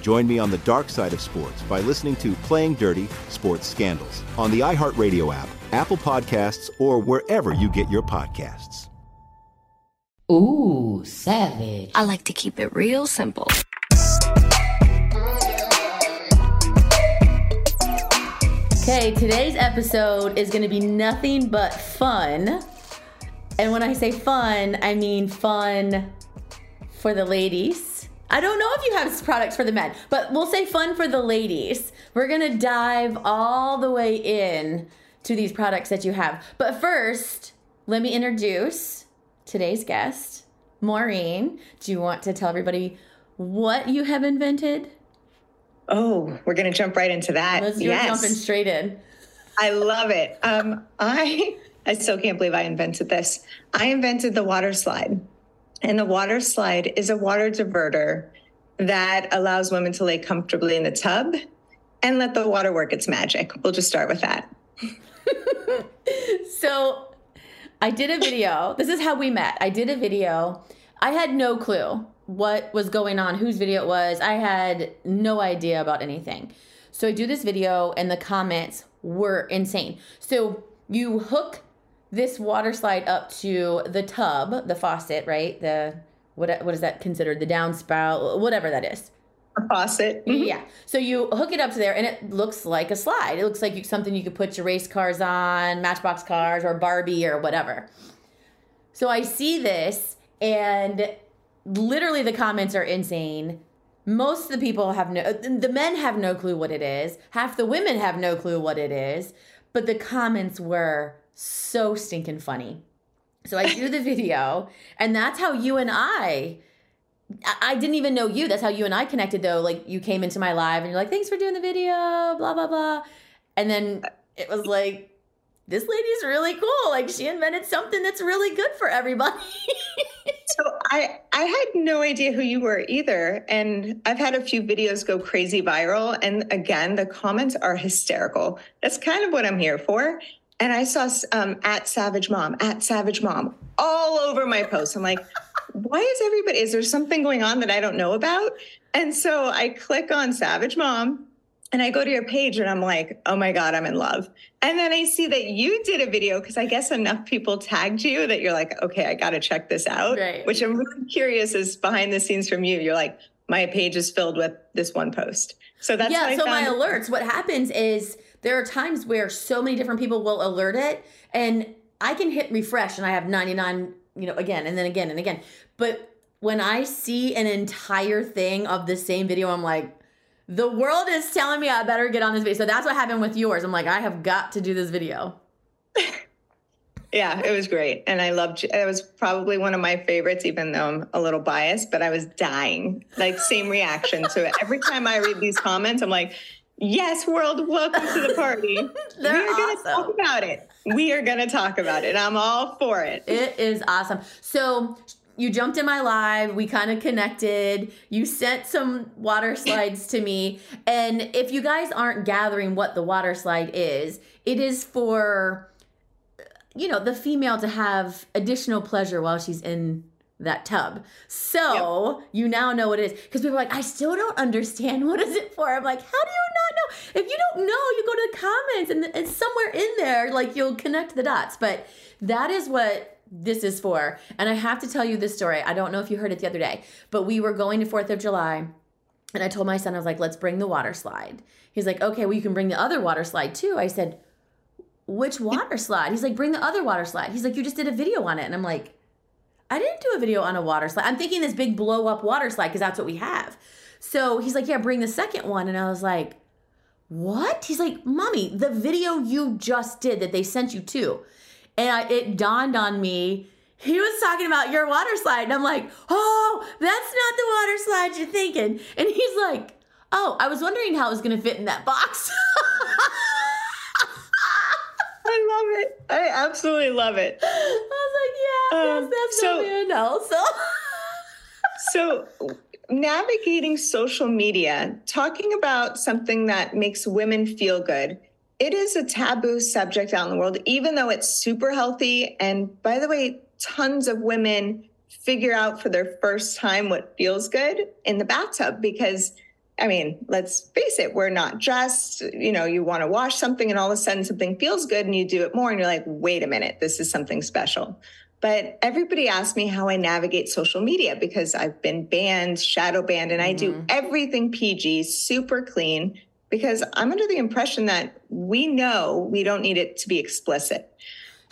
Join me on the dark side of sports by listening to Playing Dirty Sports Scandals on the iHeartRadio app, Apple Podcasts, or wherever you get your podcasts. Ooh, savage. I like to keep it real simple. Okay, today's episode is going to be nothing but fun. And when I say fun, I mean fun for the ladies. I don't know if you have products for the men, but we'll say fun for the ladies. We're going to dive all the way in to these products that you have. But first, let me introduce today's guest, Maureen. Do you want to tell everybody what you have invented? Oh, we're going to jump right into that. Let's yes. jumping straight in. I love it. Um, I I still can't believe I invented this. I invented the WaterSlyde. And the WaterSlyde is a water diverter that allows women to lay comfortably in the tub and let the water work its magic. We'll just start with that. so I did a video. This is how we met. I did a video. I had no clue what was going on, whose video it was. I had no idea about anything. So I do this video, and the comments were insane. So you hook this WaterSlyde up to the tub, the faucet, right? The what what is that considered? The downspout, whatever that is. A faucet. Mm-hmm. Yeah. So you hook it up to there, and it looks like a slide. It looks like you, something you could put your race cars on, Matchbox cars, or Barbie, or whatever. So I see this, and literally the comments are insane. Most of the people have no, the men have no clue what it is. Half the women have no clue what it is. But the comments were so stinking funny. So I do the video, and that's how you and I. I didn't even know you. That's how you and I connected, though. Like you came into my live, and you're like, "Thanks for doing the video," blah blah blah, and then it was like, "This lady's really cool. Like she invented something that's really good for everybody." so I I had no idea who you were either, and I've had a few videos go crazy viral, and again, the comments are hysterical. That's kind of what I'm here for. And I saw um, at Savage Mom, at Savage Mom, all over my posts. I'm like, why is everybody, is there something going on that I don't know about? And so I click on Savage Mom and I go to your page and I'm like, oh my God, I'm in love. And then I see that you did a video because I guess enough people tagged you that you're like, okay, I got to check this out. Right. Which I'm really curious is behind the scenes from you. You're like, my page is filled with this one post. So that's yeah. So my alerts, what happens is, there are times where so many different people will alert it and I can hit refresh and I have 99, you know, again and then again and again. But when I see an entire thing of the same video, I'm like, the world is telling me I better get on this video. So that's what happened with yours. I'm like, I have got to do this video. yeah, it was great. And I loved it. was probably one of my favorites, even though I'm a little biased, but I was dying. Like, same reaction to it. Every time I read these comments, I'm like, Yes, world, welcome to the party. we are awesome. going to talk about it. We are going to talk about it. I'm all for it. It is awesome. So you jumped in my live. We kind of connected. You sent some WaterSlydes to me. And if you guys aren't gathering what the WaterSlyde is, it is for, you know, the female to have additional pleasure while she's in that tub. So yep. you now know what it is. Because people are like, I still don't understand. What is it for? I'm like, how do you not know? If you don't know, you go to the comments and it's somewhere in there, like you'll connect the dots. But that is what this is for. And I have to tell you this story. I don't know if you heard it the other day, but we were going to 4th of July. And I told my son, I was like, let's bring the water slide. He's like, okay, well, you can bring the other water slide too. I said, which water slide? He's like, bring the other water slide. He's like, you just did a video on it. And I'm like, I didn't do a video on a water slide. I'm thinking this big blow up water slide because that's what we have. So he's like, yeah, bring the second one. And I was like, what? He's like, mommy, the video you just did that they sent you to. And I, it dawned on me, he was talking about your water slide. And I'm like, oh, that's not the water slide you're thinking. And he's like, oh, I was wondering how it was going to fit in that box. I love it. I absolutely love it. I was like, yeah, um, that's so, no. So, so navigating social media, talking about something that makes women feel good. It is a taboo subject out in the world, even though it's super healthy. And by the way, tons of women figure out for their first time what feels good in the bathtub because I mean, let's face it, we're not just, you know, you want to wash something and all of a sudden something feels good and you do it more and you're like, wait a minute, this is something special. But everybody asks me how I navigate social media because I've been banned, shadow banned, and mm-hmm. I do mm-hmm. everything PG, super clean, because I'm under the impression that we know we don't need it to be explicit.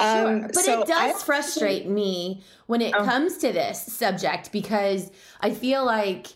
Sure. Um, but so it does I, frustrate me when it oh. comes to this subject because I feel like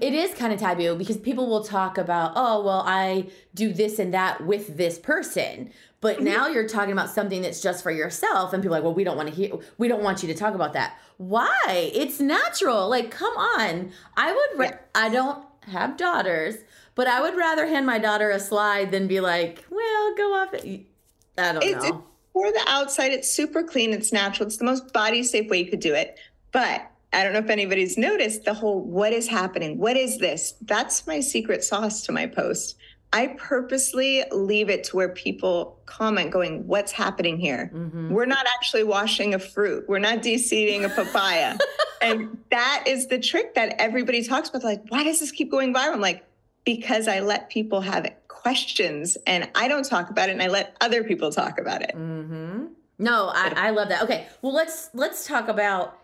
it is kind of taboo because people will talk about, oh, well, I do this and that with this person. But mm-hmm. now you're talking about something that's just for yourself, and people are like, well, we don't want to hear, we don't want you to talk about that. Why? It's natural. Like, come on. I would, ra- yeah. I don't have daughters, but I would rather hand my daughter a slide than be like, well, go off. I don't it's, know. for the outside, it's super clean. It's natural. It's the most body safe way you could do it. But I don't know if anybody's noticed the whole what is happening? What is this? That's my secret sauce to my post. I purposely leave it to where people comment going, What's happening here? Mm-hmm. We're not actually washing a fruit, we're not deseeding a papaya. and that is the trick that everybody talks about. Like, why does this keep going viral? I'm like, because I let people have questions and I don't talk about it and I let other people talk about it. Mm-hmm. No, I, I love that. Okay, well let's let's talk about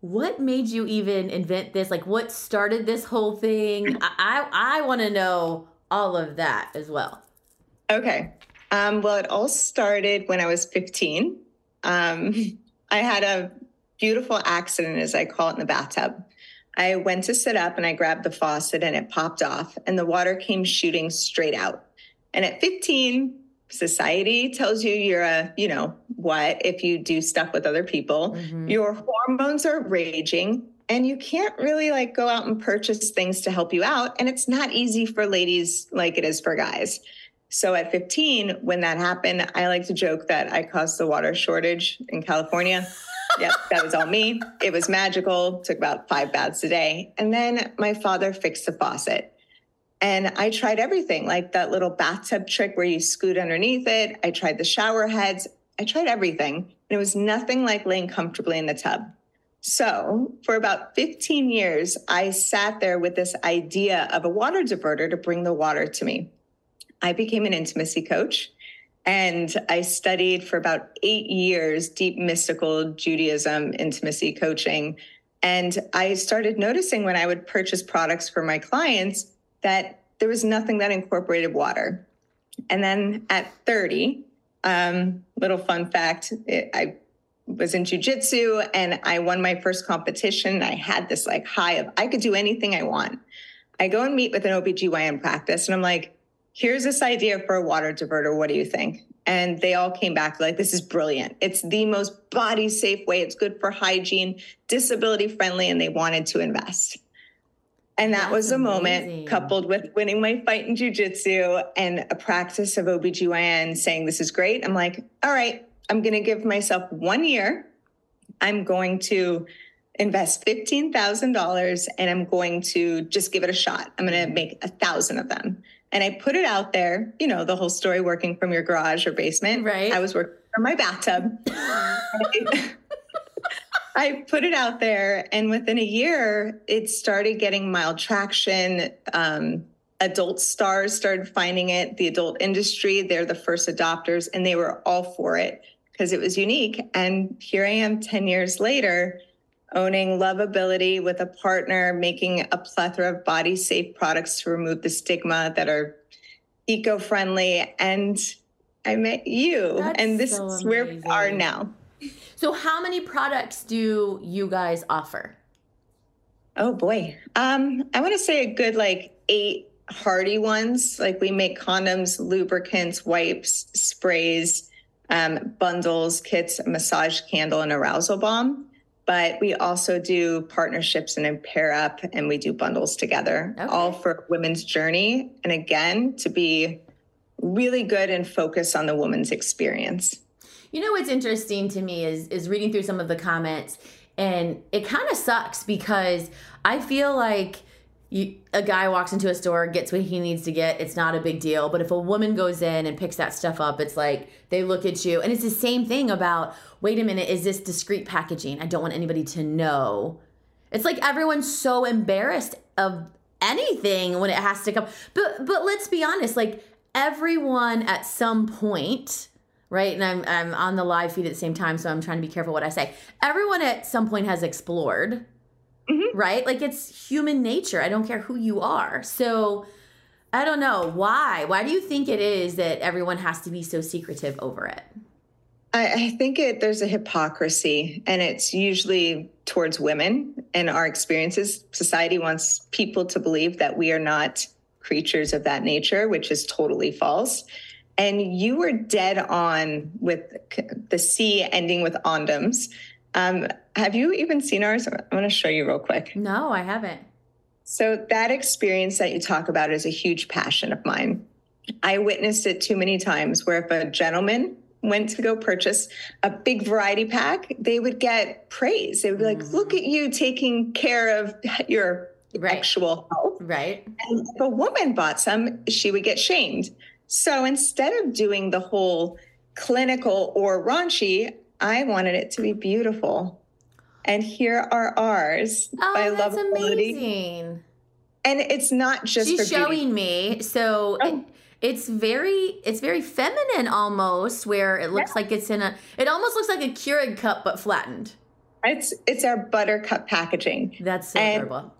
what made you even invent this? Like, what started this whole thing? I I, I want to know all of that as well. Okay. Um, well, it all started when I was 15. Um, I had a beautiful accident, as I call it, in the bathtub. I went to sit up and I grabbed the faucet and it popped off, and the water came shooting straight out. And at 15, society tells you you're a, you know, what if you do stuff with other people. Mm-hmm. Your hormones are raging and you can't really like go out and purchase things to help you out and it's not easy for ladies like it is for guys. So at 15 when that happened, I like to joke that I caused the water shortage in California. yep, that was all me. It was magical. Took about 5 baths a day. And then my father fixed the faucet. And I tried everything, like that little bathtub trick where you scoot underneath it. I tried the shower heads. I tried everything. And it was nothing like laying comfortably in the tub. So, for about 15 years, I sat there with this idea of a water diverter to bring the water to me. I became an intimacy coach and I studied for about eight years deep mystical Judaism intimacy coaching. And I started noticing when I would purchase products for my clients that there was nothing that incorporated water. And then at 30, um, little fun fact, it, I was in jujitsu and I won my first competition. I had this like high of I could do anything I want. I go and meet with an OBGYN practice and I'm like, here's this idea for a water diverter. What do you think? And they all came back like, this is brilliant. It's the most body safe way. It's good for hygiene, disability friendly, and they wanted to invest. And that That's was a amazing. moment coupled with winning my fight in jujitsu and a practice of OBGYN saying, This is great. I'm like, all right, I'm going to give myself one year I'm going to invest $15,000 and I'm going to just give it a shot. I'm going to make a thousand of them. And I put it out there, you know, the whole story working from your garage or basement. Right. I was working from my bathtub. I put it out there, and within a year, it started getting mild traction. Um, adult stars started finding it, the adult industry, they're the first adopters, and they were all for it because it was unique. And here I am 10 years later, owning Lovability with a partner, making a plethora of body safe products to remove the stigma that are eco friendly. And I met you, That's and this so is where we are now. So, how many products do you guys offer? Oh boy. Um, I want to say a good like eight hardy ones. Like we make condoms, lubricants, wipes, sprays, um, bundles, kits, a massage candle, and arousal bomb. But we also do partnerships and a pair up, and we do bundles together, Okay. all for women's journey. And again, to be really good and focus on the woman's experience. You know what's interesting to me is is reading through some of the comments, and it kind of sucks because I feel like you, a guy walks into a store, gets what he needs to get, it's not a big deal. But if a woman goes in and picks that stuff up, it's like they look at you, and it's the same thing about. Wait a minute, is this discreet packaging? I don't want anybody to know. It's like everyone's so embarrassed of anything when it has to come. But but let's be honest, like everyone at some point, right? And I'm I'm on the live feed at the same time, so I'm trying to be careful what I say. Everyone at some point has explored, mm-hmm. right? Like it's human nature. I don't care who you are. So I don't know why. Why do you think it is that everyone has to be so secretive over it? I, I think it there's a hypocrisy, and it's usually towards women and our experiences. Society wants people to believe that we are not creatures of that nature, which is totally false. And you were dead on with the C ending with ondoms. Um, have you even seen ours? I'm going to show you real quick. No, I haven't. So that experience that you talk about is a huge passion of mine. I witnessed it too many times where if a gentleman went to go purchase a big variety pack, they would get praise. They would be like, look at you taking care of your Right. actual health. Right. And if a woman bought some, she would get shamed. So instead of doing the whole clinical or raunchy, I wanted it to be beautiful. And here are ours Oh, by that's Lovability. amazing. And it's not just She's beauty. showing me. So Oh. it, it's very it's very feminine almost where it looks like it's in a it almost looks like a Keurig cup but flattened. It's it's our buttercup packaging. That's so And- adorable.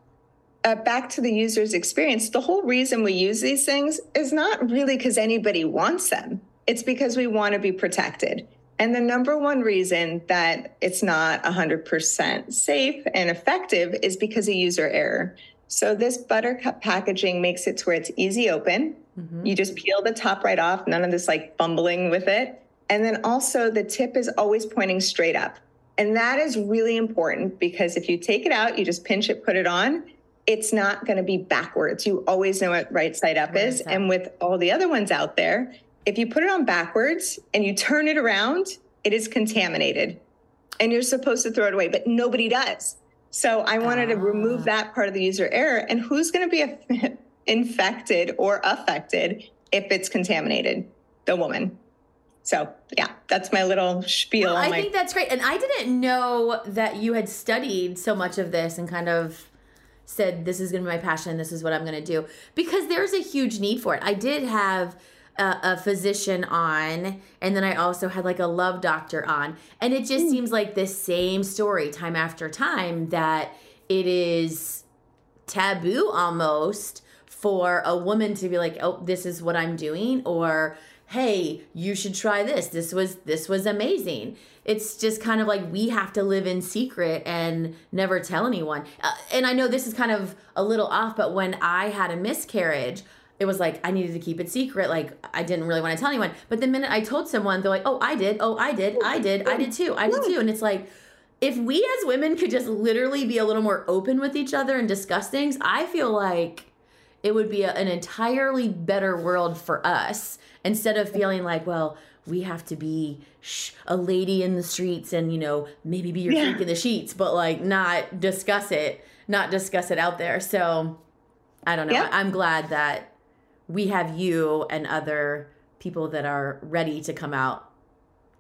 Uh, back to the user's experience. The whole reason we use these things is not really because anybody wants them. It's because we want to be protected. And the number one reason that it's not 100% safe and effective is because of user error. So this buttercup packaging makes it to where it's easy open. Mhm. You just peel the top right off, none of this like fumbling with it. And then also the tip is always pointing straight up. And that is really important because if you take it out, you just pinch it, put it on, it's not going to be backwards. You always know what right side up Right is. side. And with all the other ones out there, if you put it on backwards and you turn it around, it is contaminated. And you're supposed to throw it away, but nobody does. So I wanted to remove Ah. that part of the user error. And who's going to be infected or affected if it's contaminated? The woman. So yeah, that's my little spiel. Well, I my, think that's great. And I didn't know that you had studied so much of this and kind of said, this is going to be my passion. This is what I'm going to do. Because there's a huge need for it. I did have a, a physician on, and then I also had like a love doctor on. And it just hmm. seems like the same story time after time that it is taboo almost for a woman to be like, "Oh, this is what I'm doing," or "Hey, you should try this. This was this was amazing." It's just kind of like we have to live in secret and never tell anyone. Uh, and I know this is kind of a little off, but when I had a miscarriage, it was like I needed to keep it secret. Like I didn't really want to tell anyone. But the minute I told someone, they're like, "Oh, I did. Oh, I did. I did. I did too. I did too." And it's like if we as women could just literally be a little more open with each other and discuss things, I feel like it would be a, an entirely better world for us instead of feeling like, well, we have to be sh- a lady in the streets and you know maybe be your Yeah. freak in the sheets, but like not discuss it, not discuss it out there. So I don't know. Yeah. I'm glad that we have you and other people that are ready to come out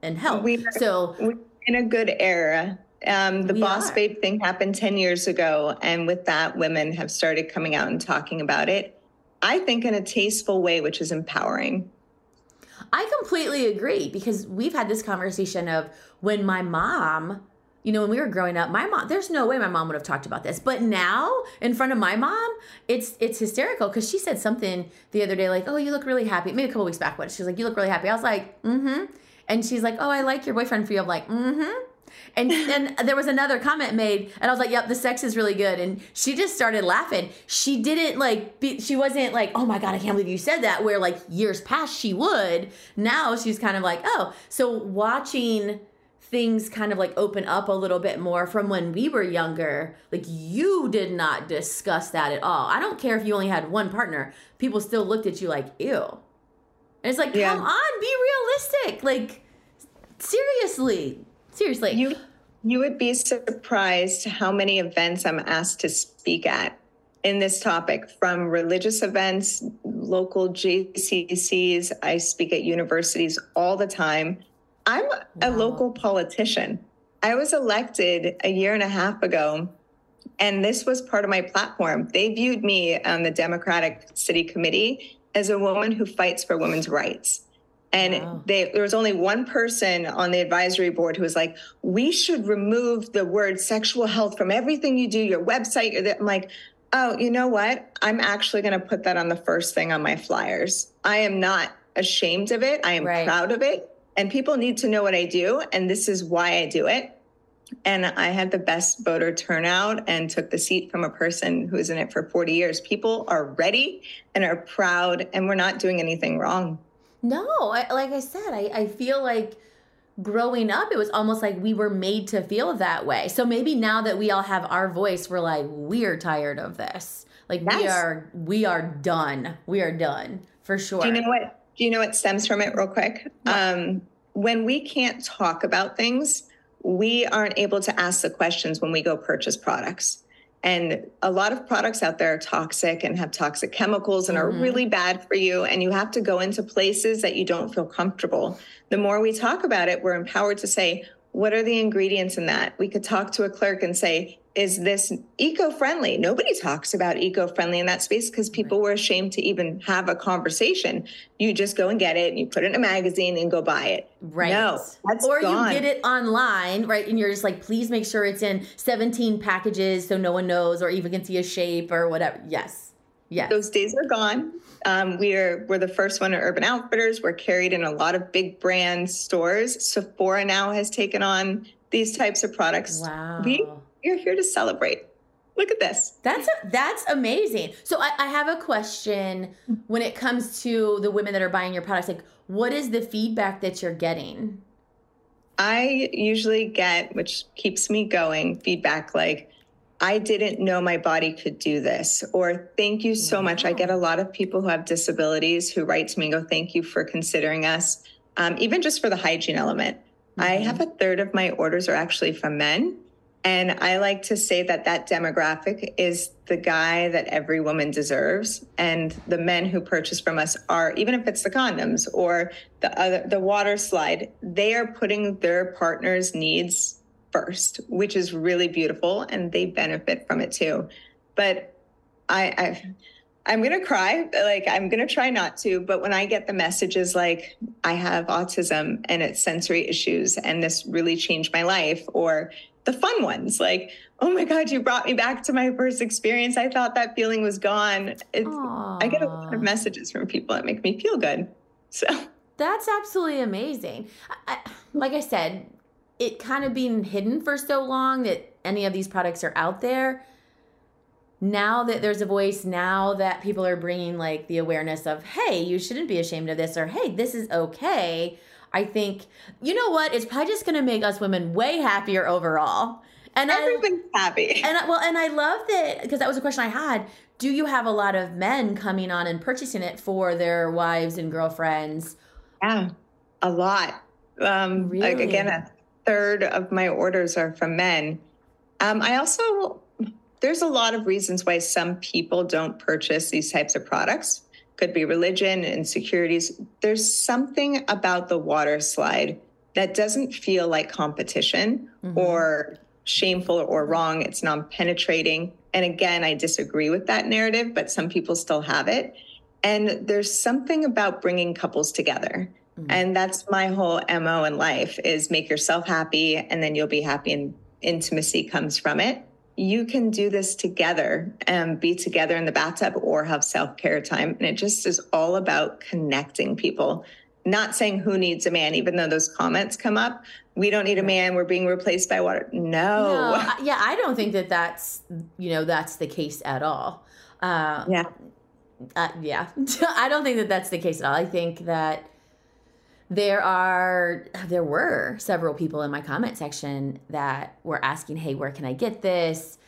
and help. We are- so We're in a good era. Um, the We boss are. babe thing happened 10 years ago. And with that, women have started coming out and talking about it. I think in a tasteful way, which is empowering. I completely agree because we've had this conversation of when my mom, you know, when we were growing up, my mom, there's no way my mom would have talked about this. But now in front of my mom, it's it's hysterical because she said something the other day like, "Oh, you look really happy." Maybe a couple weeks back, but she was like, "You look really happy." I was like, "Mm-hmm." And she's like, "Oh, I like your boyfriend for you." I'm like, "Mm-hmm." And then there was another comment made, and I was like, "Yep, the sex is really good." And she just started laughing. She didn't like, be, she wasn't like, "Oh my god, I can't believe you said that." Where like years past she would. Now she's kind of like, "Oh." So watching things kind of like open up a little bit more from when we were younger, like you did not discuss that at all. I don't care if you only had one partner; people still looked at you like, "Ew." And it's like, Yeah. come on, be realistic. Like, seriously, seriously. You you would be surprised how many events I'm asked to speak at in this topic from religious events, local JCCs. I speak at universities all the time. I'm a local politician. I was elected a year and a half ago, and this was part of my platform. They viewed me on the Democratic City Committee as a woman who fights for women's rights. And Wow. they, there was only one person on the advisory board who was like, we should remove the word sexual health from everything you do, your website. Your, I'm like, oh, you know what? I'm actually going to put that on the first thing on my flyers. I am not ashamed of it. I am Right. proud of it. And people need to know what I do. And this is why I do it. And I had the best voter turnout and took the seat from a person who's in it for 40 years. People are ready and are proud, and we're not doing anything wrong. No, I, like I said, I, I feel like growing up, it was almost like we were made to feel that way. So maybe now that we all have our voice, we're like, we're tired of this. Like we are, we are done. We are done for sure. Do you know what? Do you know what stems from it, real quick? Um, when we can't talk about things, we aren't able to ask the questions when we go purchase products. And a lot of products out there are toxic and have toxic chemicals and are Mhm. really bad for you. And you have to go into places that you don't feel comfortable. The more we talk about it, we're empowered to say, what are the ingredients in that? We could talk to a clerk and say, is this eco friendly? Nobody talks about eco friendly in that space because people were ashamed to even have a conversation. You just go and get it and you put it in a magazine and go buy it. Right. No, that's or gone. you get it online, right? And you're just like, please make sure it's in 17 packages so no one knows or even can see a shape or whatever. Yes. Yes. Those days are gone. Um, we're we're the first one at Urban Outfitters. We're carried in a lot of big brand stores. Sephora now has taken on these types of products. wow. We we're here to celebrate. Look at this. That's that's amazing. So I, I have a question when it comes to the women that are buying your products. Like, what is the feedback that you're getting? I usually get, which keeps me going, feedback like, I didn't know my body could do this, or thank you so much. I get a lot of people who have disabilities who write to me and go, thank you for considering us, um, even just for the hygiene element. I Mhm. have a third of my orders are actually from men. And I like to say that that demographic is the guy that every woman deserves. And the men who purchase from us are, even if it's the condoms or the other, the WaterSlyde, they are putting their partner's needs first, which is really beautiful. And they benefit from it too. But I, I've, I'm going to cry. Like, I'm going to try not to. But when I get the messages like, I have autism and it's sensory issues, and this really changed my life, or the fun ones like, oh my God, you brought me back to my first experience. I thought that feeling was gone. It's, I get a lot of messages from people that make me feel good. So, That's absolutely amazing. I, like I said, it kind of being hidden for so long that any of these products are out there. Now that there's a voice, now that people are bringing like the awareness of, hey, you shouldn't be ashamed of this, or hey, this is okay. I think, you know what? It's probably just going to make us women way happier overall. And I, happy. and I, well, and I love that because that was a question I had. do you have a lot of men coming on and purchasing it for their wives and girlfriends? Yeah, a lot. Um, Really? like again, third of my orders are from men. Um, I also, there's a lot of reasons why some people don't purchase these types of products. Could be religion, insecurities. There's something about the WaterSlyde that doesn't feel like competition or shameful or wrong. It's non penetrating. And again, I disagree with that narrative, but some people still have it. And there's something about bringing couples together. And that's my whole MO in life is make yourself happy and then you'll be happy and intimacy comes from it. You can do this together and be together in the bathtub or have self-care time. And it just is all about connecting people. Not saying who needs a man, even though those comments come up. We don't need a man. We're being replaced by water. No. No, yeah, I don't think that that's you know that's the case at all. Uh, Yeah. uh, yeah, I don't think that that's the case at all. I think that there are there were several people in my comment section that were asking, "Hey, where can I get this?"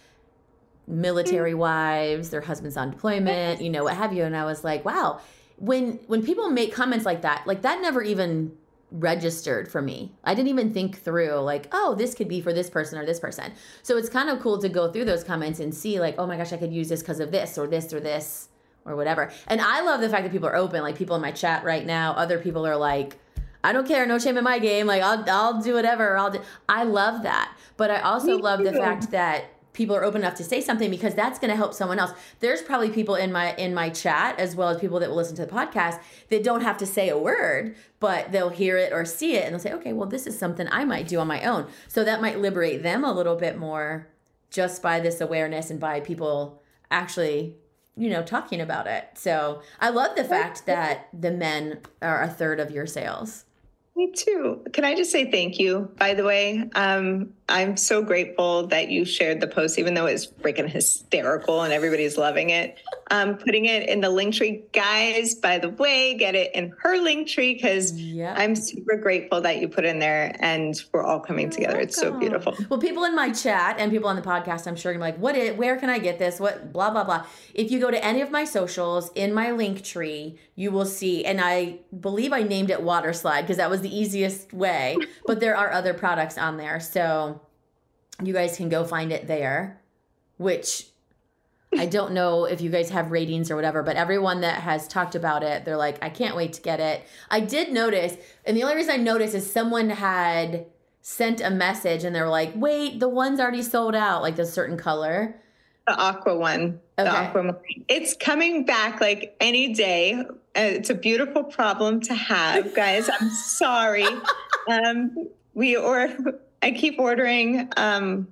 Military wives, their husbands on deployment, you know, what have you. And I was like, wow, when when people make comments like that, like that never even registered for me. I didn't even think through like, oh, this could be for this person or this person. So it's kind of cool to go through those comments and see like, oh my gosh, I could use this because of this or this or this or whatever. And I love the fact that people are open. Like people in my chat right now, other people are like, I don't care, no shame in my game. Like I'll I'll do whatever. I'll do. I love that. But I also Me love the fact that people are open enough to say something because that's going to help someone else. There's probably people in my in my chat as well as people that will listen to the podcast that don't have to say a word, but they'll hear it or see it and they'll say, "Okay, well this is something I might do on my own." So that might liberate them a little bit more just by this awareness and by people actually you know talking about it. So, I love the fact that the men are a third of your sales. Me too. Can I just say thank you, by the way? Um, I'm so grateful that you shared the post, even though it's freaking hysterical and everybody's loving it. Um, putting it in the link tree. Guys, by the way, get it in her link tree because. I'm super grateful that you put in there and we're all coming together. It's so beautiful. Well, people in my chat and people on the podcast, I'm sure, are like, "What? Is, where can I get this? What? Blah blah blah." If you go to any of my socials in my link tree, you will see, and I believe I named it Water Slide because that was the easiest way. but there are other products on there, so you guys can go find it there. Which I don't know if you guys have ratings or whatever, but everyone that has talked about it, they're like, I can't wait to get it. I did notice, and the only reason I noticed is someone had sent a message and they were like, wait, the one's already sold out, like a certain color. The aqua one. The Okay. aquamarine. It's coming back like any day. Uh, it's a beautiful problem to have, guys. I'm sorry. um, we or I keep ordering um,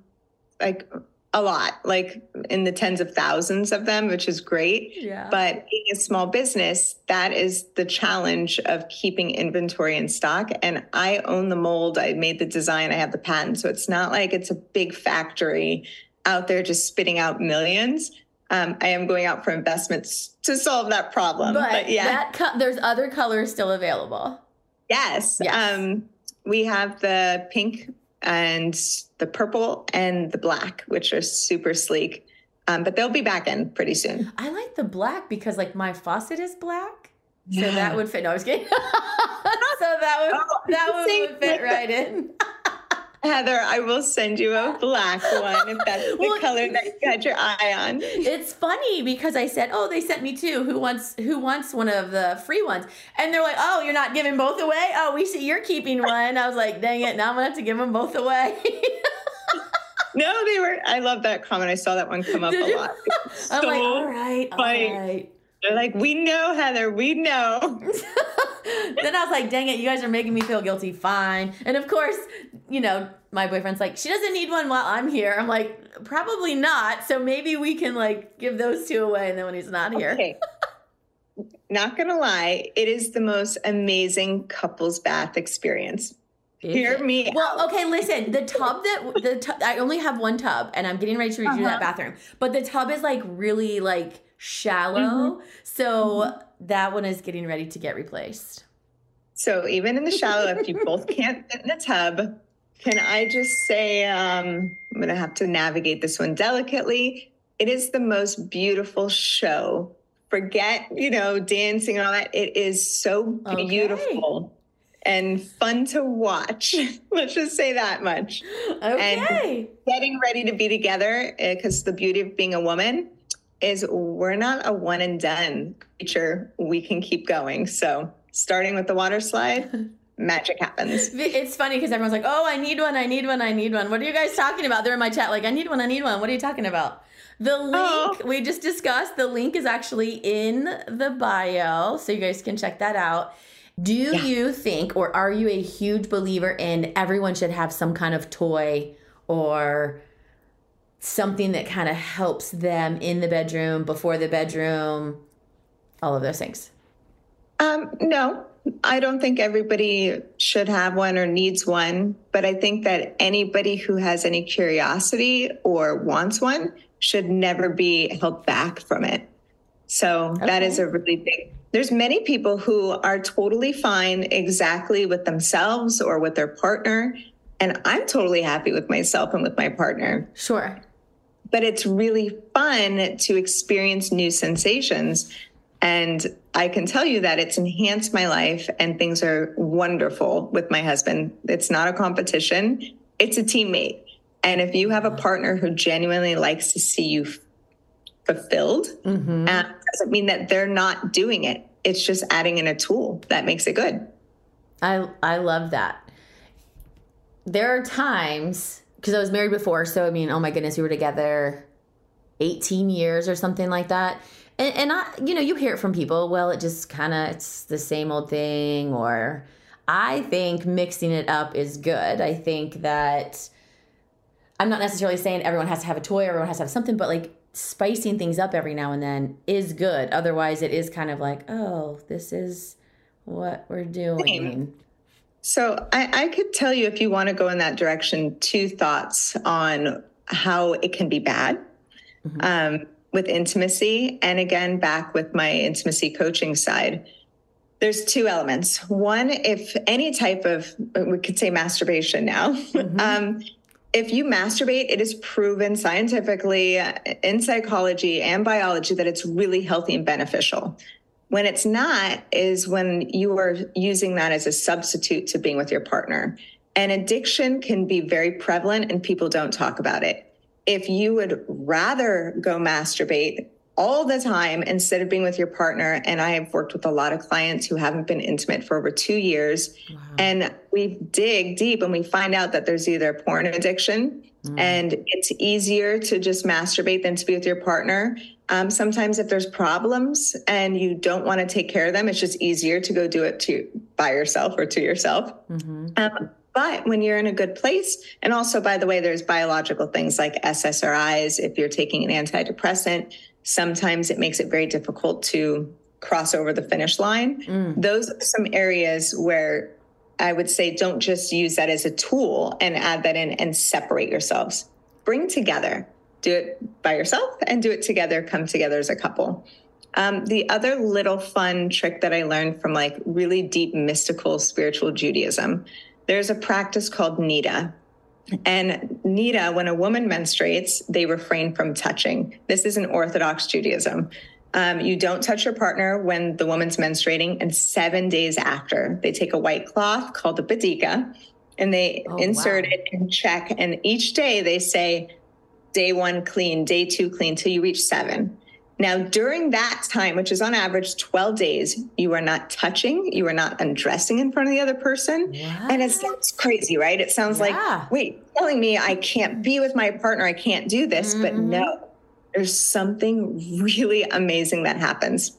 like a lot, like in the tens of thousands of them, which is great. Yeah. But being a small business, that is the challenge of keeping inventory in stock. And I own the mold. I made the design. I have the patent. So it's not like it's a big factory out there just spitting out millions. Um, I am going out for investments to solve that problem. but, But, yeah, that co- there's other colors still available. yes. Yes. Um, we have the pink and the purple and the black, which are super sleek. Um, but they'll be back in pretty soon. I like the black because like my faucet is black. So Yeah. that would fit. No, I was kidding. so that would Oh, that would, would fit like- right in. Heather, I will send you a black one if that's the Well, color that you had your eye on. It's funny because I said, "Oh, they sent me two. Who wants who wants one of the free ones?" And they're like, "Oh, you're not giving both away? Oh, we see you're keeping one." I was like, "Dang it! Now I'm gonna have to give them both away." No, they were. I love that comment. I saw that one come up Did a lot. I'm like, "All right, all funny. right." They're like, we know, Heather, we know. then I was like, "Dang it! You guys are making me feel guilty." Fine. And of course, you know, my boyfriend's like, "She doesn't need one while I'm here." I'm like, "Probably not." So maybe we can like give those two away, and then when he's not here, Okay. Not gonna lie, it is the most amazing couples bath experience. Hear me Well, okay, listen. The tub that the tu- I only have one tub, and I'm getting ready to redo that uh-huh. bathroom. But the tub is like really like shallow, mm-hmm. so that one is getting ready to get replaced. So even in the shallow, if you both can't fit in the tub, can I just say um, I'm gonna have to navigate this one delicately. It is the most beautiful show. Forget, you know, dancing and all that. It is so Okay. beautiful and fun to watch. Let's just say that much. Okay. Getting ready to be together, because the beauty of being a woman is we're not a one and done creature. We can keep going. So, starting with the WaterSlyde, magic happens. It's funny because everyone's like, "Oh, I need one, I need one, I need one." What are you guys talking about? They're in my chat like, "I need one, I need one." What are you talking about? The oh. link Oh. we just discussed. The link is actually in the bio, so you guys can check that out. Do you think, or are you a huge believer in everyone should have some kind of toy or something that kind of helps them in the bedroom, before the bedroom, all of those things? Um, no, I don't think everybody should have one or needs one, but I think that anybody who has any curiosity or wants one should never be held back from it. So that is a really big. There's many people who are totally fine exactly with themselves or with their partner, and I'm totally happy with myself and with my partner Sure. But it's really fun to experience new sensations. And I can tell you that it's enhanced my life and things are wonderful with my husband. It's not a competition, it's a teammate. And if you have a partner who genuinely likes to see you fulfilled, Mm-hmm. uh, doesn't mean that they're not doing it. It's just adding in a tool that makes it good. I I love that. There are times because I was married before, so I mean, oh my goodness, we were together 18 years or something like that. And, and I, you know, you hear it from people. Well, it just kind of it's the same old thing. Or I think mixing it up is good. I think that I'm not necessarily saying everyone has to have a toy, everyone has to have something, but like spicing things up every now and then is good. Otherwise, it is kind of like, oh, this is what we're doing. So I, I could tell you if you want to go in that direction, two thoughts on how it can be bad um, with intimacy. And again, back with my intimacy coaching side. There's two elements. One, if any type of, we could say masturbation now, um, if you masturbate, it is proven scientifically uh, in psychology and biology that it's really healthy and beneficial. When it's not, is when you are using that as a substitute to being with your partner. And addiction can be very prevalent and people don't talk about it. If you would rather go masturbate all the time instead of being with your partner, and I have worked with a lot of clients who haven't been intimate for over two years, and we dig deep and we find out that there's either porn addiction mm. and it's easier to just masturbate than to be with your partner. Um, sometimes if there's problems and you don't want to take care of them, it's just easier to go do it to by yourself or to yourself. Um, but when you're in a good place, and also by the way, there's biological things like SSRIs. If you're taking an antidepressant, sometimes it makes it very difficult to cross over the finish line. Those are some areas where I would say don't just use that as a tool and add that in and separate yourselves. Bring together. Do it by yourself and do it together. Come together as a couple. Um, the other little fun trick that I learned from like really deep mystical spiritual Judaism, there's a practice called Nida. And Nida, when a woman menstruates, they refrain from touching. This is an Orthodox Judaism. Um, you don't touch your partner when the woman's menstruating, and seven days after, they take a white cloth called a badika and they Oh, insert wow. it and check. And each day they say, day one clean, day two clean, till you reach seven. Now, during that time, which is on average 12 days, you are not touching, you are not undressing in front of the other person. And it sounds crazy, right? It sounds Yeah. like, wait, telling me I can't be with my partner, I can't do this. But mm-hmm. no, there's something really amazing that happens.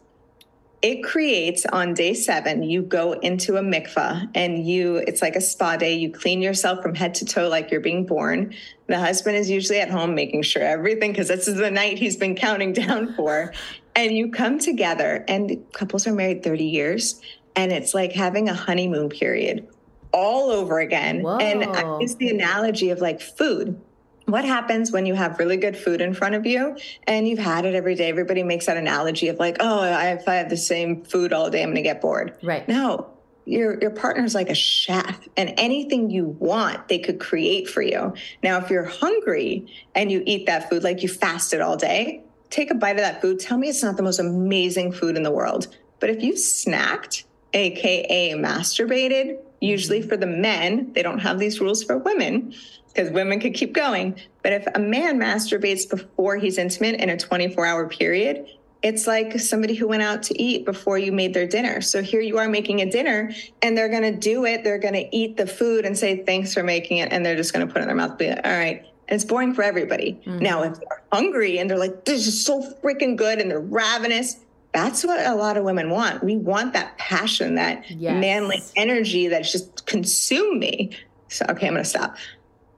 It creates on day seven, you go into a mikvah and you, it's like a spa day. You clean yourself from head to toe like you're being born. The husband is usually at home making sure everything, because this is the night he's been counting down for. And you come together, and couples are married 30 years, and it's like having a honeymoon period all over again. And Whoa. use the analogy of like food what happens when you have really good food in front of you and you've had it every day? Everybody makes that analogy of like, oh, I- if I have the same food all day, I'm going to get bored. Right. No, your your partner's like a chef and anything you want they could create for you. Now if you're hungry and you eat that food like you fasted all day take a bite of that food. Tell me it's not the most amazing food in the world. But if you snacked aka masturbated usually mm-hmm. for the men they don't have these rules for women because women could keep going. But if a man masturbates before he's intimate in a 24 hour period it's like somebody who went out to eat before you made their dinner. So here you are making a dinner and they're going to do it. They're going to eat the food and say, thanks for making it. And they're just going to put it in their mouth. Be like, all right. And it's boring for everybody. Mm-hmm. Now, if they're hungry and they're like, this is so freaking good and they're ravenous, that's what a lot of women want. We want that passion, that yes. manly energy that just consume me. So, okay, I'm going to stop.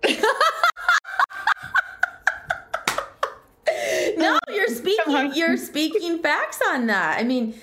no, you're speaking. You're speaking facts on that. I mean,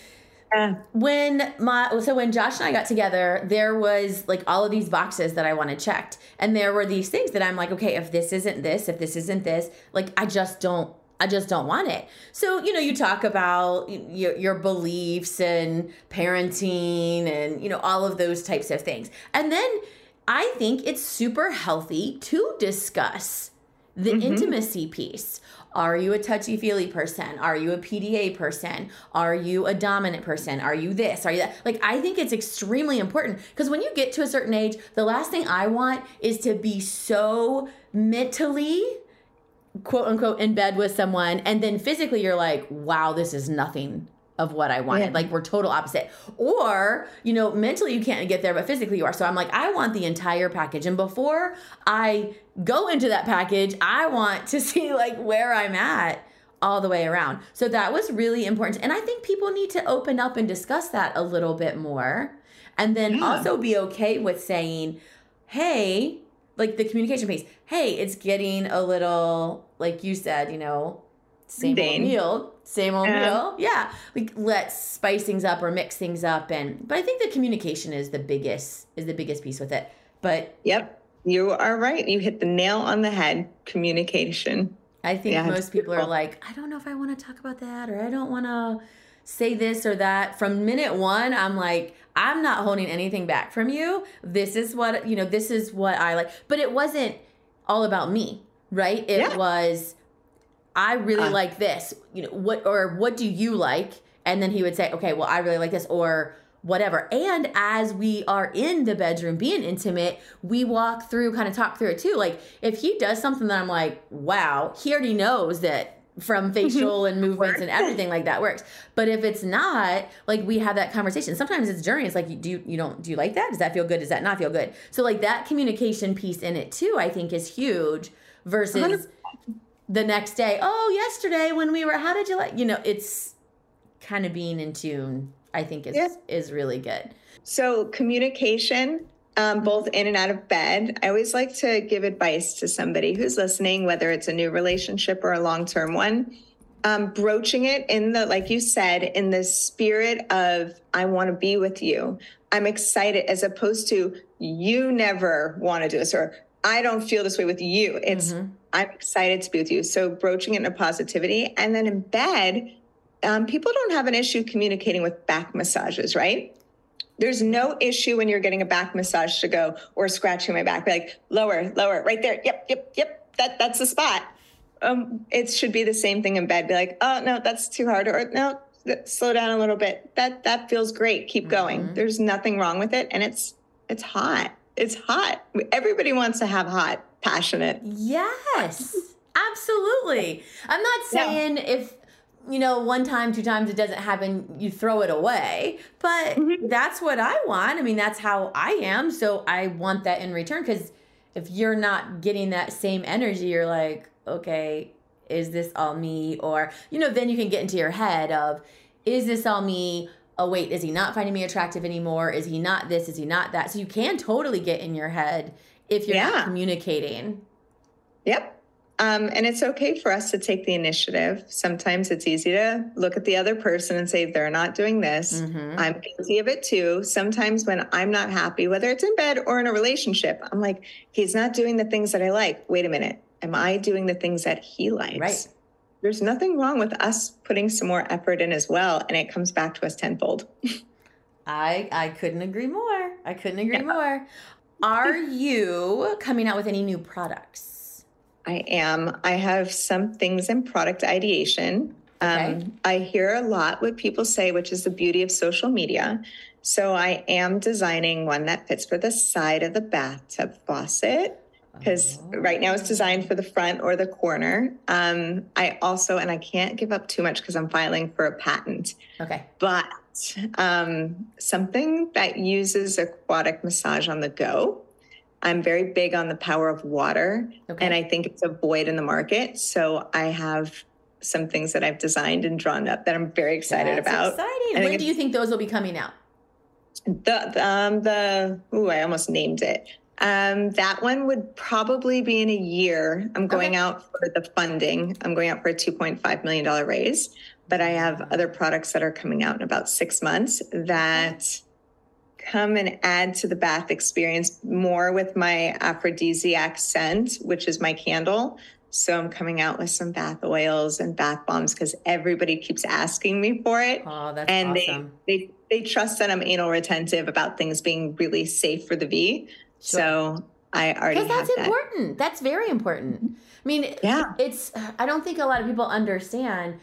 uh, when my so when Josh and I got together, there was like all of these boxes that I wanted checked, and there were these things that I'm like, okay, if this isn't this, if this isn't this, like I just don't. I just don't want it. So, you know, you talk about your, your beliefs and parenting and, you know, all of those types of things. And then I think it's super healthy to discuss the mm-hmm. intimacy piece. Are you a touchy feely person? Are you a PDA person? Are you a dominant person? Are you this? Are you that? Like, I think it's extremely important because when you get to a certain age, the last thing I want is to be so mentally quote unquote in bed with someone and then physically you're like wow this is nothing of what I wanted. Yeah. Like we're total opposite. Or, you know, mentally you can't get there, but physically you are. So I'm like, I want the entire package. And before I go into that package, I want to see like where I'm at all the way around. So that was really important. And I think people need to open up and discuss that a little bit more. And then yeah. also be okay with saying, hey, like the communication piece, hey, it's getting a little, like you said, you know, same old meal, same old meal. Yeah, like let's spice things up or mix things up, and but I think the communication is the biggest is the biggest piece with it. But yep, you are right. You hit the nail on the head. Communication. I think yeah, most people are like, I don't know if I want to talk about that, or I don't want to say this or that. From minute one, I'm like, I'm not holding anything back from you. This is what you know. This is what I like. But it wasn't all about me, right? It yeah. was I really uh, like this. You know, what or what do you like? And then he would say, okay, well, I really like this, or whatever. And as we are in the bedroom being intimate, we walk through, kind of talk through it too. Like if he does something that I'm like, wow, he already knows that from facial and movements and everything like that works. But if it's not, like we have that conversation. Sometimes it's journey. It's like, do you, you don't, do you like that? Does that feel good? Does that not feel good? So like that communication piece in it too, I think is huge versus 100% the next day, oh, yesterday when we were, how did you like, you know, it's kind of being in tune, I think is, yeah. is really good. So communication, um, both in and out of bed. I always like to give advice to somebody who's listening, whether it's a new relationship or a long-term one. Um, broaching it in the, like you said, in the spirit of, I want to be with you. I'm excited as opposed to, you never want to do this or I don't feel this way with you. It's, mm-hmm. I'm excited to be with you. So broaching it in a positivity. And then in bed, um, people don't have an issue communicating with back massages, right? There's no issue when you're getting a back massage to go or scratching my back, be like lower, lower, right there. Yep, yep, yep. That that's the spot. Um, it should be the same thing in bed. Be like, oh no, that's too hard, or no, slow down a little bit. That that feels great. Keep going. Mm-hmm. There's nothing wrong with it, and it's it's hot. It's hot. Everybody wants to have hot, passionate. Yes, absolutely. I'm not saying yeah. if you know, one time, two times it doesn't happen, you throw it away. But mm-hmm. that's what I want. I mean, that's how I am. So I want that in return. Because if you're not getting that same energy, you're like, okay, is this all me? Or, you know, then you can get into your head of, is this all me? oh wait is he not finding me attractive anymore is he not this is he not that so you can totally get in your head if you're yeah. not communicating yep um, and it's okay for us to take the initiative. Sometimes it's easy to look at the other person and say, they're not doing this. Mm-hmm. I'm guilty of it too. Sometimes when I'm not happy, whether it's in bed or in a relationship, I'm like, he's not doing the things that I like. Wait a minute. Am I doing the things that he likes? Right there's nothing wrong with us putting some more effort in as well. And it comes back to us tenfold. I I couldn't agree more. I couldn't agree yeah. more. Are you coming out with any new products? I am. I have some things in product ideation. Okay. Um, I hear a lot what people say, which is the beauty of social media. So I am designing one that fits for the side of the bathtub faucet because oh. right now it's designed for the front or the corner. Um, I also, and I can't give up too much because I'm filing for a patent. Okay. But um, something that uses aquatic massage on the go. I'm very big on the power of water, okay. and I think it's a void in the market. So I have some things that I've designed and drawn up that I'm very excited That's about. Exciting. When do you think those will be coming out? The um the ooh, I almost named it. Um, that one would probably be in a year. I'm going okay. out for the funding. I'm going out for a $2.5 million raise, but I have other products that are coming out in about six months that come and add to the bath experience more with my aphrodisiac scent, which is my candle. So I'm coming out with some bath oils and bath bombs because everybody keeps asking me for it. Oh, that's and awesome. they, they they trust that I'm anal retentive about things being really safe for the V. Sure. So I already because that's that. important. That's very important. I mean, yeah, it's. I don't think a lot of people understand.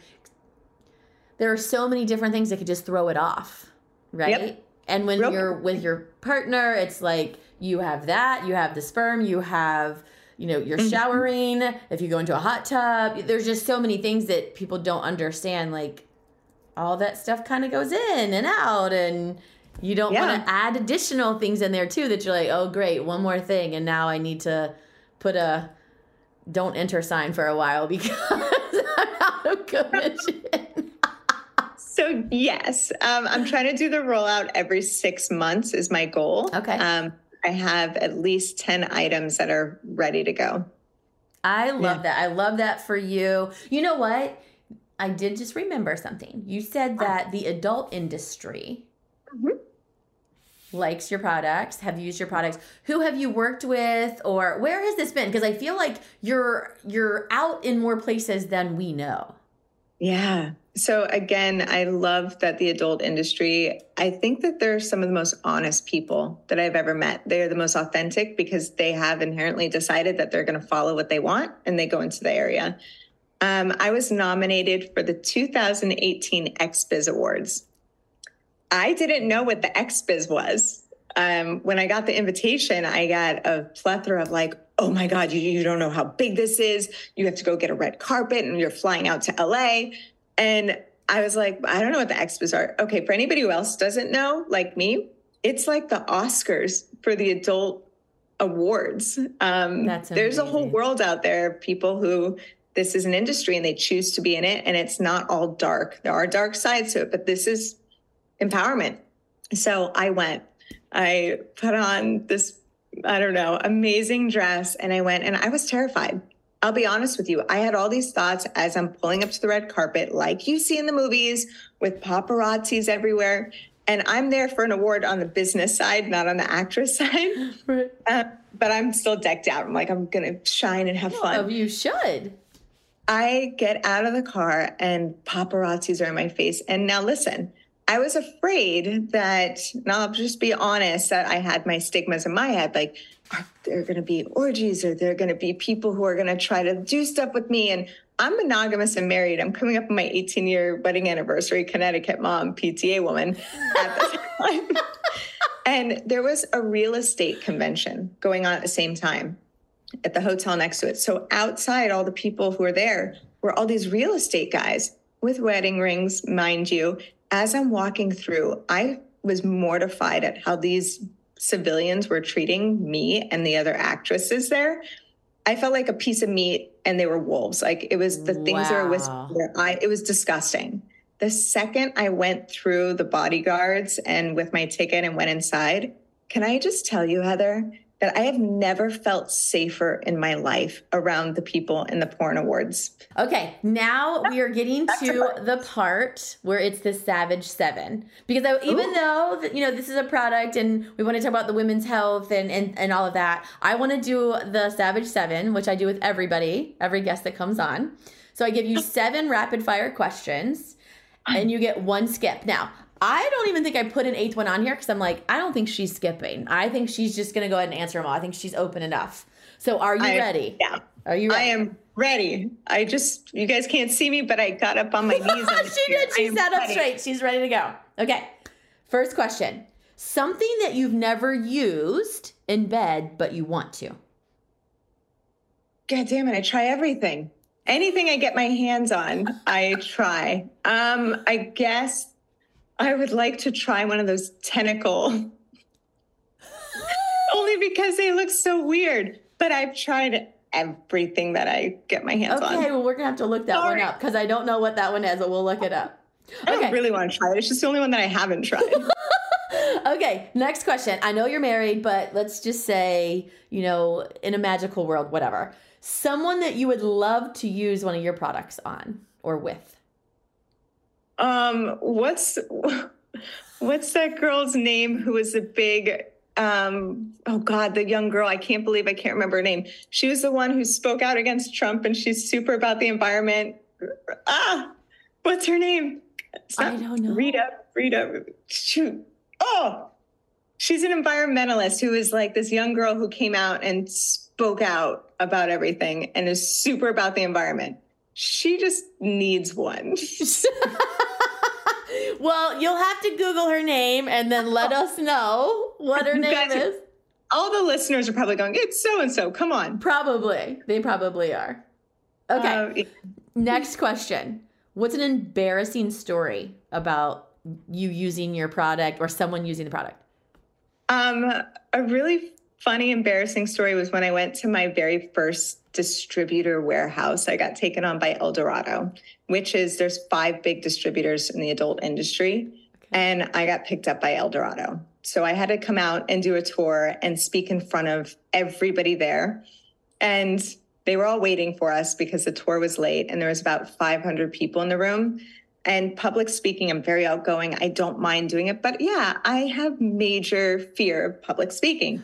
There are so many different things that could just throw it off, right? Yep. And when Real you're with your partner, it's like you have that, you have the sperm, you have you know, you're mm-hmm. showering, if you go into a hot tub, there's just so many things that people don't understand. Like all that stuff kind of goes in and out, and you don't yeah. want to add additional things in there too that you're like, oh, great, one more thing. And now I need to put a don't enter sign for a while because I'm out of commission. so, yes, um, I'm trying to do the rollout every six months, is my goal. Okay. Um, I have at least 10 items that are ready to go. I love yeah. that. I love that for you. You know what? I did just remember something. You said ah. that the adult industry mm-hmm. likes your products, have used your products. Who have you worked with or where has this been? Because I feel like you're you're out in more places than we know. Yeah. So again, I love that the adult industry, I think that they're some of the most honest people that I've ever met. They're the most authentic because they have inherently decided that they're going to follow what they want and they go into the area. Um, I was nominated for the 2018 XBiz Awards. I didn't know what the XBiz was. Um, when I got the invitation, I got a plethora of like, oh my God, you, you don't know how big this is. You have to go get a red carpet and you're flying out to LA. And I was like, I don't know what the XBiz are. Okay, for anybody who else doesn't know, like me, it's like the Oscars for the adult awards. Um, there's a whole world out there, of people who this is an industry and they choose to be in it, and it's not all dark. There are dark sides to it, but this is empowerment. So I went. I put on this, I don't know, amazing dress, and I went, and I was terrified. I'll be honest with you. I had all these thoughts as I'm pulling up to the red carpet, like you see in the movies with paparazzis everywhere. And I'm there for an award on the business side, not on the actress side. Right. Uh, but I'm still decked out. I'm like, I'm going to shine and have fun. Oh, you should. I get out of the car and paparazzis are in my face. And now listen, I was afraid that, and I'll just be honest, that I had my stigmas in my head. Like, are there going to be orgies? Are there going to be people who are going to try to do stuff with me? And I'm monogamous and married. I'm coming up on my 18 year wedding anniversary, Connecticut mom, PTA woman at the time. and there was a real estate convention going on at the same time at the hotel next to it. So outside, all the people who were there were all these real estate guys with wedding rings, mind you, as I'm walking through, I was mortified at how these civilians were treating me and the other actresses there. I felt like a piece of meat and they were wolves. Like it was the things wow. that were whispering. I, it was disgusting. The second I went through the bodyguards and with my ticket and went inside, can I just tell you, Heather, that I have never felt safer in my life around the people in the porn awards. Okay, now we are getting to the part where it's the Savage Seven. Because I, even Ooh. though you know this is a product and we want to talk about the women's health and, and, and all of that, I want to do the Savage Seven, which I do with everybody, every guest that comes on. So I give you seven rapid fire questions and you get one skip. Now, I don't even think I put an eighth one on here because I'm like, I don't think she's skipping. I think she's just gonna go ahead and answer them all. I think she's open enough. So are you I- ready? Yeah. Are you ready? I am ready. I just, you guys can't see me, but I got up on my knees. she did. She sat up ready. straight. She's ready to go. Okay. First question. Something that you've never used in bed, but you want to. God damn it, I try everything. Anything I get my hands on, I try. Um, I guess I would like to try one of those tentacle. Only because they look so weird. But I've tried everything that I get my hands Okay, on. Okay, well, we're going to have to look that Sorry. one up because I don't know what that one is, but we'll look it up. I don't really want to try it. It's just the only one that I haven't tried. Okay, next question. I know you're married, but let's just say, you know, in a magical world, whatever. Someone that you would love to use one of your products on or with. Um, what's what's that girl's name who was a big um oh god, the young girl, I can't believe I can't remember her name. She was the one who spoke out against Trump and she's super about the environment. Ah, what's her name? I don't know. Rita, Rita, shoot. Oh, she's an environmentalist who is like this young girl who came out and spoke out about everything and is super about the environment. She just needs one. well, you'll have to Google her name and then let us know what her name is. all the listeners are probably going, it's so and so. Come on. Probably. They probably are. Okay. Uh, Next question. What's an embarrassing story about you using your product or someone using the product? um, a really funny, embarrassing story was when I went to my very first distributor warehouse. I got taken on by Eldorado, which is there's five big distributors in the adult industry, and I got picked up by Eldorado. So I had to come out and do a tour and speak in front of everybody there. And they were all waiting for us because the tour was late and there was about 500 people in the room. And public speaking, I'm very outgoing. I don't mind doing it. But yeah, I have major fear of public speaking.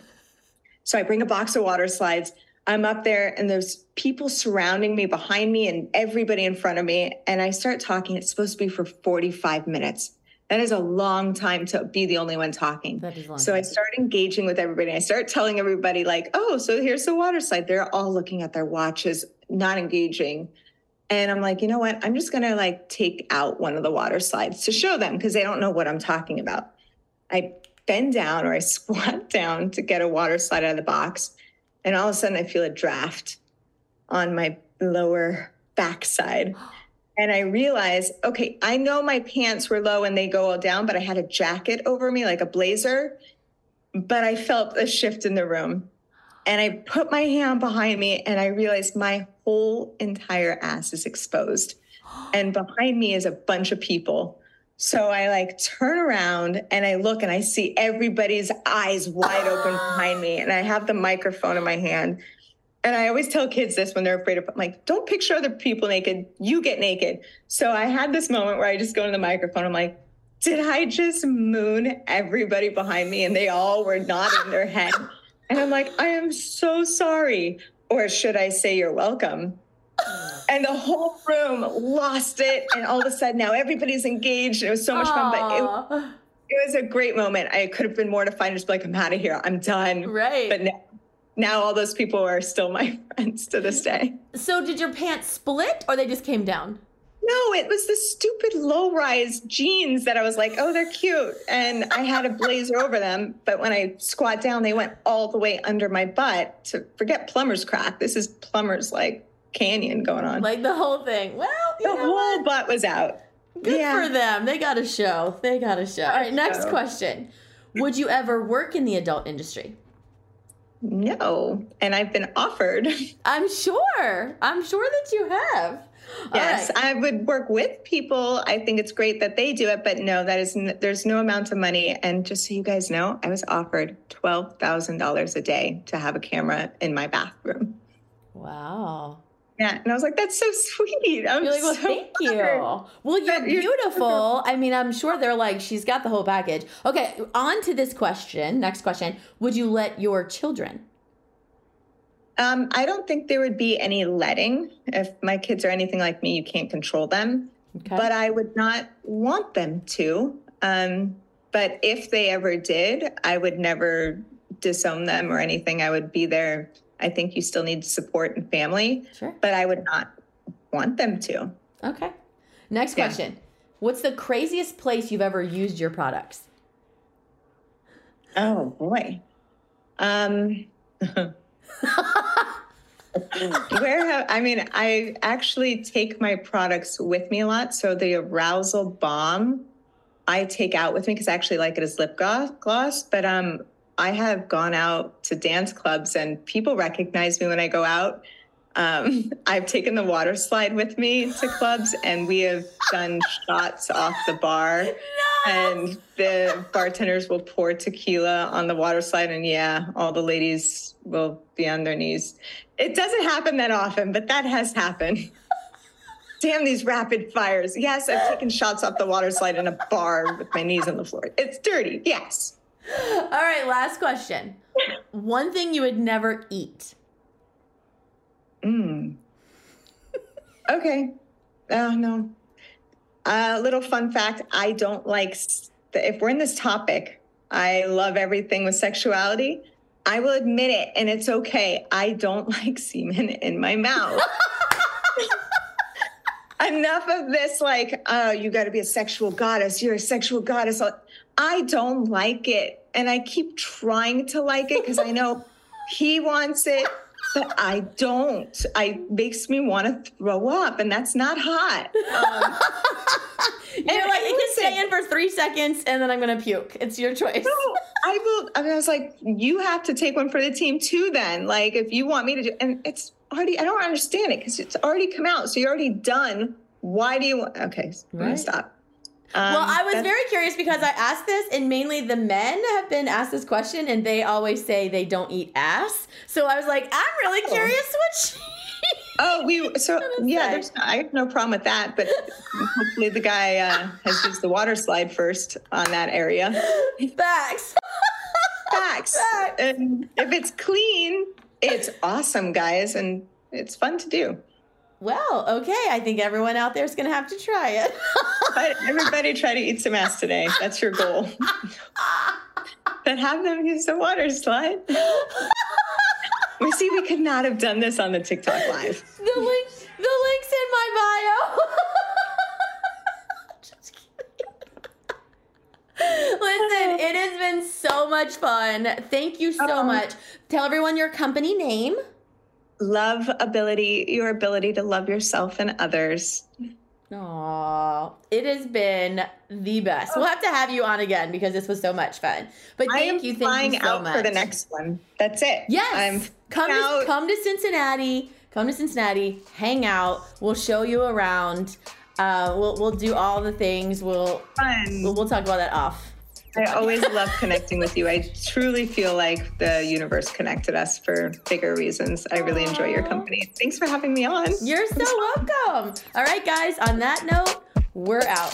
So I bring a box of WaterSlydes. I'm up there and there's people surrounding me behind me and everybody in front of me. And I start talking. It's supposed to be for 45 minutes. That is a long time to be the only one talking. That is long So I start engaging with everybody. I start telling everybody, like, oh, so here's the WaterSlyde. They're all looking at their watches, not engaging. And I'm like, you know what? I'm just gonna like take out one of the WaterSlydes to show them because they don't know what I'm talking about. I bend down or I squat down to get a WaterSlyde out of the box. And all of a sudden I feel a draft on my lower backside. And I realize, okay, I know my pants were low and they go all down, but I had a jacket over me, like a blazer. But I felt a shift in the room. And I put my hand behind me and I realized my whole entire ass is exposed. And behind me is a bunch of people. So I like turn around and I look and I see everybody's eyes wide open behind me. And I have the microphone in my hand. And I always tell kids this when they're afraid of, I'm like, don't picture other people naked. You get naked. So I had this moment where I just go to the microphone. I'm like, did I just moon everybody behind me? And they all were nodding their head. And I'm like, I am so sorry. Or should I say you're welcome? And the whole room lost it. And all of a sudden now everybody's engaged. It was so much fun, but it, it was a great moment. I could have been mortified and just be like, I'm out of here. I'm done. right. But now, now all those people are still my friends to this day. so did your pants split or they just came down? No, it was the stupid low rise jeans that I was like, oh, they're cute. And I had a blazer over them. But when I squat down, they went all the way under my butt to forget plumber's crack. This is plumber's like canyon going on. Like the whole thing. Well, you the whole what? butt was out. Good Yeah. for them. They got a show. They got a show. All right, next question. Would you ever work in the adult industry? No. And I've been offered. I'm sure. I'm sure that you have. Yes, right. I would work with people. I think it's great that they do it, but no, that is n- there's no amount of money. And just so you guys know, I was offered twelve thousand dollars a day to have a camera in my bathroom. Wow. Yeah, and I was like, "That's so sweet." I'm You're like, well, so thank you. honored. Well, you're you're- beautiful. I mean, I'm sure they're like, she's got the whole package. Okay, on to this question. Next question. Would you let your children? Um, I don't think there would be any letting if my kids are anything like me. You can't control them, Okay. but I would not want them to. Um, but if they ever did, I would never disown them or anything. I would be there. I think you still need support and family, Sure. but I would not want them to. Okay. Next Yeah. question. What's the craziest place you've ever used your products? Oh boy. Um where have I mean I actually take my products with me a lot. So the arousal bomb I take out with me because I actually like it as lip gloss, gloss. But um I have gone out to dance clubs and people recognize me when I go out. Um, I've taken the WaterSlyde with me to clubs and we have done shots off the bar. And the bartenders will pour tequila on the WaterSlyde and yeah all the ladies will be on their knees. It doesn't happen that often but that has happened. Damn these rapid fires. Yes i've taken shots off the WaterSlyde in a bar with my knees on the floor. It's dirty. Yes All right, last question. One thing you would never eat. mm. okay. Oh no. A little fun fact i don't like if we're in this topic i love everything with sexuality. I will admit it and it's okay. I don't like semen in my mouth. Enough of this like oh you got to be a sexual goddess. You're a sexual goddess i don't like it and i keep trying to like it because i know he wants it but i don't i makes me want to throw up and that's not hot um, You're And- like, and it can stay in for three seconds and then I'm going to puke. It's your choice. no, I will. I, mean, I was like, you have to take one for the team too. Then, like, if you want me to do, and it's already. I don't understand it because it's already come out, so you're already done. Why do you want? Okay, I'm gonna Right. Stop. well, Um, I was very curious because I asked this, and mainly the men have been asked this question, and they always say they don't eat ass. So I was like, I'm really Oh. curious what she. Oh, we so yeah. There's I have no problem with that, but hopefully the guy uh, has used the WaterSlyde first on that area. Facts. Facts. Facts. And if it's clean, it's awesome, guys, and it's fun to do. Well, okay. I think everyone out there is going to have to try it. But everybody try to eat some ass today. That's your goal. but have them use the WaterSlyde. We see we could not have done this on the TikTok live. the link, the link's in my bio. Just kidding. Listen, it has been so much fun. Thank you so Oh. much. Tell everyone your company name. Love ability, your ability to love yourself and others. Aw, it has been the best. We'll have to have you on again because this was so much fun. But thank you, thank you so out much. for the next one. That's it. Yes, I'm come to, out. come to Cincinnati. Come to Cincinnati. Hang out. We'll show you around. Uh, we'll we'll do all the things. We'll we'll, we'll talk about that off. I always love connecting with you. I truly feel like the universe connected us for bigger reasons. I really enjoy your company. Thanks for having me on. You're so welcome. All right, guys. On that note, we're out.